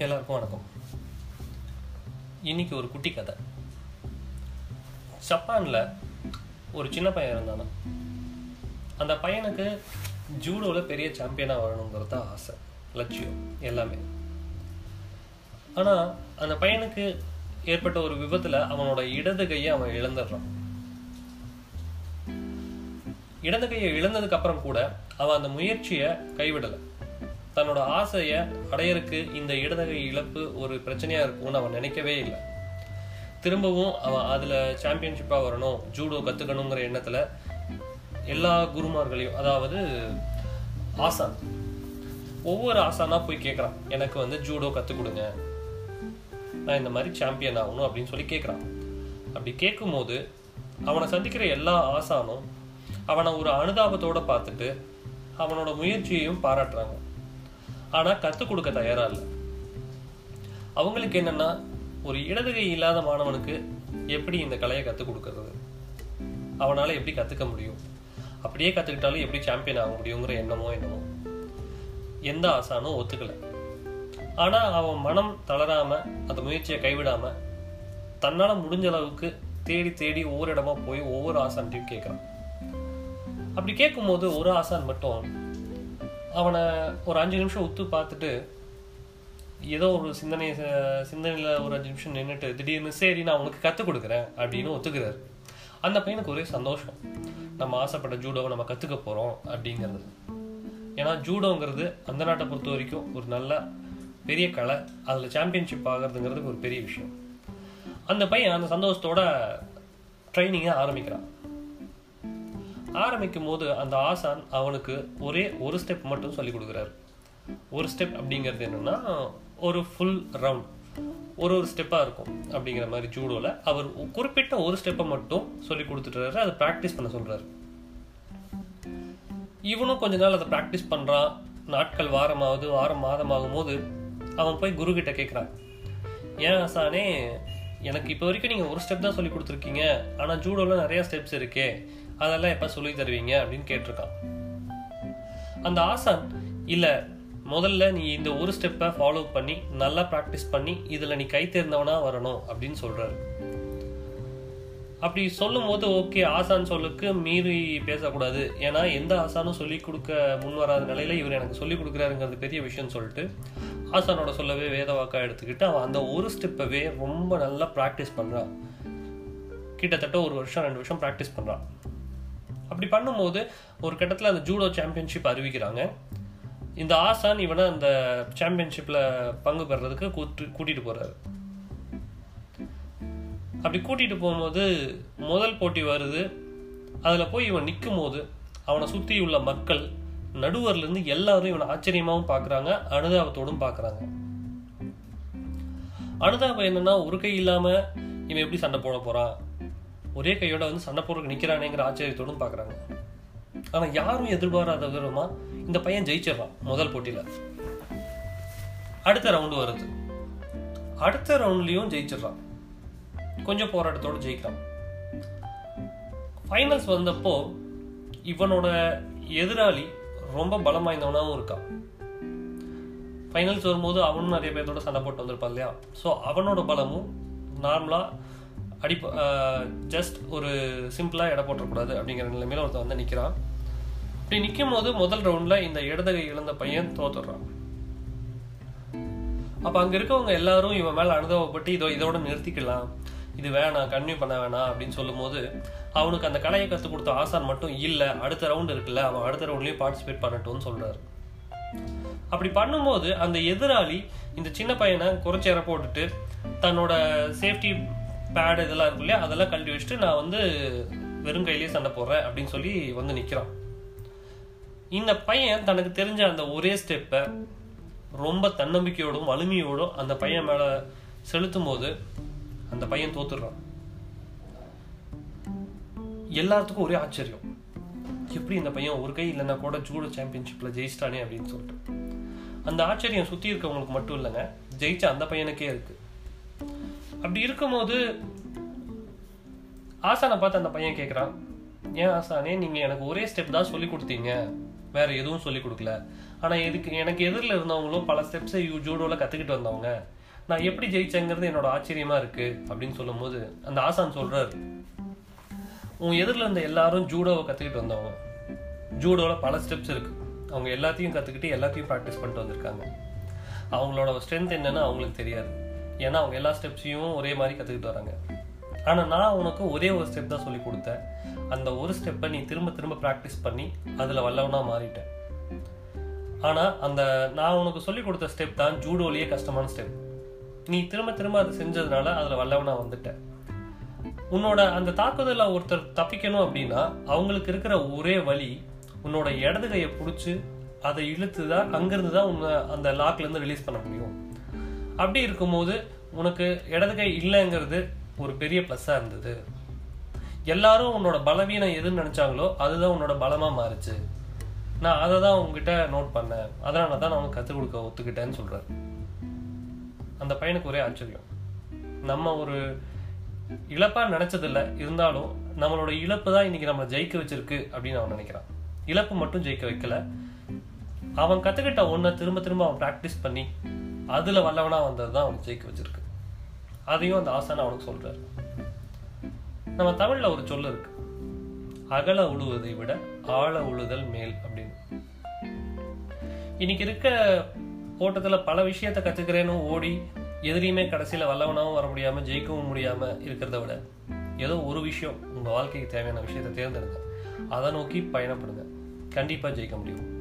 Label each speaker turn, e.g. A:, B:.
A: எல்லாருக்கும் வணக்கம். இன்னைக்கு ஒரு குட்டி கதை. ஜப்பானில் ஒரு சின்ன பையன் இருந்தானா. அந்த பையனுக்கு ஜூடோவில் பெரிய சாம்பியனாக வரணுங்கிறது தான் ஆசை லட்சியம் எல்லாமே. ஆனால் அந்த பையனுக்கு ஏற்பட்ட ஒரு விபத்தில் அவனோட இடது கையை அவன் இழந்துடுறான். இடது கையை இழந்ததுக்கு அப்புறம் கூட அவன் அந்த முயற்சியை கைவிடலை. தன்னோட ஆசையை அடையறக்கு இந்த இடதகை இழப்பு ஒரு பிரச்சனையாக இருக்கும்னு அவன் நினைக்கவே இல்லை. திரும்பவும் அவன் அதில் சாம்பியன்ஷிப்பாக வரணும் ஜூடோ கற்றுக்கணுங்கிற எண்ணத்தில் எல்லா குருமார்களையும் அதாவது ஆசான் ஒவ்வொரு ஆசானாக போய் கேட்குறான் எனக்கு வந்து ஜூடோ கற்றுக் கொடுங்க. நான் இந்த மாதிரி சாம்பியன் ஆகணும் அப்படின்னு சொல்லி கேட்குறான் அப்படி கேட்கும்போது அவனை சந்திக்கிற எல்லா ஆசானும் அவனை ஒரு அனுதாபத்தோடு பார்த்துட்டு அவனோட முயற்சியையும் பாராட்டுறாங்க. ஆனால் கற்றுக் கொடுக்க தயாரா இல்லை. அவங்களுக்கு என்னன்னா ஒரு இடதுகை இல்லாத மாணவனுக்கு எப்படி இந்த கலையை கற்றுக் கொடுக்கறது? அவனால் எப்படி கற்றுக்க முடியும்? அப்படியே கற்றுக்கிட்டாலும் எப்படி சாம்பியன் ஆக முடியுங்கிற எண்ணமோ என்னமோ. எந்த ஆசானும் ஒத்துக்கல. ஆனால் அவன் மனம் தளராமல் அந்த முயற்சியை கைவிடாமல் தன்னால் முடிஞ்ச அளவுக்கு தேடி தேடி ஒவ்வொரு இடமா போய் ஒவ்வொரு ஆசான்ட்டையும் கேட்குறான் அப்படி கேட்கும்போது ஒரு ஆசான் மட்டும் அவனை ஒரு அஞ்சு நிமிஷம் உத்து பார்த்துட்டு ஏதோ ஒரு சிந்தனை சிந்தனையில் ஒரு அஞ்சு நிமிஷம் நின்றுட்டு திடீர்னு சரி நான் அவனுக்கு கற்றுக் கொடுக்குறேன் அப்படின்னு ஒத்துக்கிறாரு. அந்த பையனுக்கு ஒரே சந்தோஷம். நம்ம ஆசைப்பட்ட ஜூடோவை நம்ம கற்றுக்க போகிறோம் அப்படிங்கிறது. ஏன்னா ஜூடோங்கிறது அந்த நாட்டை பொறுத்த வரைக்கும் ஒரு நல்ல பெரிய கலை. அதில் சாம்பியன்ஷிப் ஆகிறதுங்கிறது ஒரு பெரிய விஷயம். அந்த பையன் அந்த சந்தோஷத்தோட ட்ரைனிங்கை ஆரம்பிக்கிறான். ஆரம்பிக்கும் போது அந்த ஆசான் அவனுக்கு ஒரே ஒரு ஸ்டெப் மட்டும் சொல்லி கொடுக்குறாரு. ஒரு ஸ்டெப் அப்படிங்கிறது என்னன்னா ஒரு ஃபுல் ரவுண்ட் ஒரு ஒரு ஸ்டெப்பாக இருக்கும் அப்படிங்கிற மாதிரி ஜூடோவில் அவர் குறிப்பிட்ட ஒரு ஸ்டெப்பை மட்டும் சொல்லி கொடுத்துட்டுறாரு. அதை ப்ராக்டிஸ் பண்ண சொல்கிறாரு இவனும் கொஞ்ச நாள் அதை ப்ராக்டிஸ் பண்ணுறான் நாட்கள் வாரமாகுது வாரம் மாதமாகும் போது அவன் போய் குரு கிட்ட கேட்குறான் ஏன் ஆசானே எனக்கு இப்போ வரைக்கும் நீங்கள் ஒரு ஸ்டெப் தான் சொல்லி கொடுத்துருக்கீங்க. ஆனால் ஜூடோவில் நிறையா ஸ்டெப்ஸ் இருக்கே. அதெல்லாம் எப்போ சொல்லி தருவீங்க அப்படின்னு கேட்டிருக்கான். அந்த ஆசான் இல்லை முதல்ல நீ இந்த ஒரு ஸ்டெப்பை ஃபாலோ பண்ணி நல்லா ப்ராக்டிஸ் பண்ணி இதில் நீ கை தேர்ந்தவனா வரணும் அப்படின்னு சொல்கிறாரு அப்படி சொல்லும் போது ஓகே ஆசான் சொல்லுக்கு மீறி பேசக்கூடாது. ஏன்னா எந்த ஆசானும் சொல்லி கொடுக்க முன் வராத நிலையில இவர் எனக்கு சொல்லி கொடுக்குறாருங்கிறது பெரிய விஷயம்னு சொல்லிட்டு ஆசானோட சொல்லவே வேத வாக்கா எடுத்துக்கிட்டு அவன் அந்த ஒரு ஸ்டெப்பவே ரொம்ப நல்லா ப்ராக்டிஸ் பண்ணுறான் கிட்டத்தட்ட ஒரு வருஷம் ரெண்டு வருஷம் ப்ராக்டிஸ் பண்ணுறான் அப்படி பண்ணும்போது ஒரு கட்டத்தில் அந்த ஜூடோ சாம்பியன்ஷிப் அறிவிக்கிறாங்க. இந்த ஆசான் இவனை அந்த சாம்பியன்ஷிப்பில் பங்கு பெறதுக்கு கூட்டு கூட்டிகிட்டு போகிறாரு அப்படி கூட்டிகிட்டு போகும்போது முதல் போட்டி வருது. அதில் போய் இவன் நிற்கும் போது அவனை சுற்றி உள்ள மக்கள் நடுவர்லேருந்து எல்லாரும் இவனை ஆச்சரியமாகவும் பார்க்குறாங்க அனுதாபத்தோடும் பார்க்குறாங்க அனுதாபம் என்னன்னா ஒரு கை இல்லாமல் இவன் எப்படி சண்டை போட போகிறான் ஒரே கையோட வந்து சண்டை போடுறதுக்கு நிற்கிறானேங்கிற ஆச்சரியத்தோடும் பாக்குறாங்க ஆனா யாரும் எதிர்பாராத விதமா இந்த பையன் ஜெயிச்சிடறான் முதல் போட்டியில. அடுத்த ரவுண்டு வருது. அடுத்த ரவுண்ட்லயும் ஜெயிச்சிடறான். கொஞ்சம் போராட்டத்தோட ஜெயிக்கிறான். ஃபைனல்ஸ் வந்தப்போ இவனோட எதிராளி ரொம்ப பலம் வாய்ந்தவனாகவும் இருக்கான். ஃபைனல்ஸ் வரும்போது அவனும் நிறைய பேர்த்தோட சண்டை போட்டு வந்திருப்பான் இல்லையா? ஸோ அவனோட பலமும் நார்மலாக அடி ஜஸ்ட் ஒரு சிம்பிளாக எடை போட்டக்கூடாது அப்படிங்கிற நிலைமையில் ஒருத்தன் வந்து நிற்கிறான் இப்படி நிற்கும் போது முதல் ரவுண்டில் இந்த இடதுகை இழந்த பையன் தோத்துடுறான். அப்போ அங்கே இருக்கவங்க எல்லாரும் இவன் மேலே அனுபவப்பட்டு இதோ இதோட நிறுத்திக்கலாம். இது வேணாம் கன்வியூ பண்ண வேணாம் அப்படின்னு சொல்லும்போது அவனுக்கு அந்த கலையை கற்றுக் கொடுத்த ஆசான் மட்டும் இல்லை அடுத்த ரவுண்ட் இருக்குல்ல அவன் அடுத்த ரவுண்ட்லேயும் பார்ட்டிசிபேட் பண்ணட்டும்னு சொல்கிறாரு அப்படி பண்ணும்போது அந்த எதிராளி இந்த சின்ன பையனை குறைச்சி இற போட்டுட்டு தன்னோட சேஃப்டி பேட் இதெல்லாம் இருக்கு இல்லையா? அதெல்லாம் கழட்டி வச்சுட்டு நான் வந்து வெறும் கையிலேயே சண்டை போடுறேன் அப்படின்னு சொல்லி வந்து நிற்கிறான் இந்த பையன் தனக்கு தெரிஞ்ச அந்த ஒரே ஸ்டெப்பை ரொம்ப தன்னம்பிக்கையோடும் வலிமையோடும் அந்த பையன் மேலே செலுத்தும் போது அந்த பையன் தோத்துடுறான். எல்லாத்துக்கும் ஒரே ஆச்சரியம். எப்படி இந்த பையன் ஒரு கை இல்லைன்னா கூட ஜூடோ சாம்பியன்ஷிப்பில் ஜெயிச்சிட்டானே அப்படின்னு சொல்லிட்டு. அந்த ஆச்சரியம் சுற்றி இருக்கவங்களுக்கு மட்டும் இல்லைங்க ஜெயிச்ச அந்த பையனுக்கே இருக்குது அப்படி இருக்கும்போது ஆசானை பார்த்து அந்த பையன் கேட்குறான் ஏன் ஆசானே நீங்கள் எனக்கு ஒரே ஸ்டெப் தான் சொல்லி கொடுத்தீங்க. வேற எதுவும் சொல்லி கொடுக்கல. ஆனால் எதுக்கு எனக்கு எதிரில் இருந்தவங்களும் பல ஸ்டெப்ஸை யூ ஜூடோவில் கற்றுக்கிட்டு வந்தவங்க. நான் எப்படி ஜெயிச்சேங்கிறது என்னோட ஆச்சரியமா இருக்கு. அப்படின்னு சொல்லும்போது அந்த ஆசான் சொல்றாரு உன் எதிரில் இருந்த எல்லாரும் ஜூடோவை கற்றுக்கிட்டு வந்தவங்க. ஜூடோவில் பல ஸ்டெப்ஸ் இருக்கு. அவங்க எல்லாத்தையும் கற்றுக்கிட்டு எல்லாத்தையும் ப்ராக்டிஸ் பண்ணிட்டு வந்திருக்காங்க. அவங்களோட ஸ்ட்ரென்த் என்னன்னு அவங்களுக்கு தெரியாது. ஏன்னா அவங்க எல்லா ஸ்டெப்ஸையும் ஒரே மாதிரி கற்றுக்கிட்டு வராங்க. ஆனால் நான் உனக்கு ஒரே ஒரு ஸ்டெப் தான் சொல்லி கொடுத்தேன். அந்த ஒரு ஸ்டெப்பை நீ திரும்ப திரும்ப ப்ராக்டிஸ் பண்ணி அதில் வல்லவனாக மாறிட்டேன் ஆனால் அந்த நான் உனக்கு சொல்லி கொடுத்த ஸ்டெப் தான் ஜூடோலயே கஷ்டமான ஸ்டெப் நீ திரும்ப திரும்ப அதை செஞ்சதுனால அதில் வல்லவனாக வந்துட்டேன் உன்னோட அந்த தாக்குதலில் ஒருத்தர் தப்பிக்கணும் அப்படின்னா அவங்களுக்கு இருக்கிற ஒரே வழி உன்னோட இடது கையை பிடிச்சி அதை இழுத்து தான் அங்கிருந்து தான் உன்னை அந்த லாக்லேருந்து ரிலீஸ் பண்ண முடியும். அப்படி இருக்கும்போது உனக்கு இடது கை இல்லைங்கிறது ஒரு பெரிய ப்ளஸ்ஸாக இருந்தது. எல்லாரும் உன்னோட பலவீனம் எதுன்னு நினைச்சாங்களோ அதுதான் உன்னோட பலமா மாறுச்சு. நான் அதை தான் உங்ககிட்ட நோட் பண்ணேன். அதனால தான் நான் உங்களுக்கு கற்றுக் கொடுக்க ஒத்துக்கிட்டேன்னு சொல்றாரு அந்த பையனுக்கு ஒரே ஆச்சரியம். நம்ம ஒரு இழப்பா நினைச்சதில்ல இருந்தாலும் நம்மளோட இழப்பு தான் இன்னைக்கு நம்மளை ஜெயிக்க வச்சிருக்கு அப்படின்னு அவன் நினைக்கிறான். இழப்பு மட்டும் ஜெயிக்க வைக்கல. அவன் கத்துக்கிட்ட ஒன்றை திரும்ப திரும்ப அவன் ப்ராக்டிஸ் பண்ணி அதில் வல்லவனா வந்தது தான் அவனுக்கு ஜெயிக்க வச்சிருக்கு. அதையும் அந்த ஆசான அவனுக்கு சொல்றாரு. நம்ம தமிழ்ல ஒரு சொல்லு இருக்கு. அகல உழுவதை விட ஆழ உழுதல் மேல் அப்படின்னு. இன்னைக்கு இருக்க ஓட்டத்துல பல விஷயத்தை கத்துக்கிறேன்னு ஓடி எதிரியுமே கடைசியில வல்லவனாகவும் வர முடியாமல் ஜெயிக்கவும் முடியாமல் இருக்கிறத விட ஏதோ ஒரு விஷயம் உங்கள் வாழ்க்கைக்கு தேவையான விஷயத்தை தேர்ந்தெடுங்க. அதை நோக்கி பயணப்படுங்க. கண்டிப்பாக ஜெயிக்க முடியும்.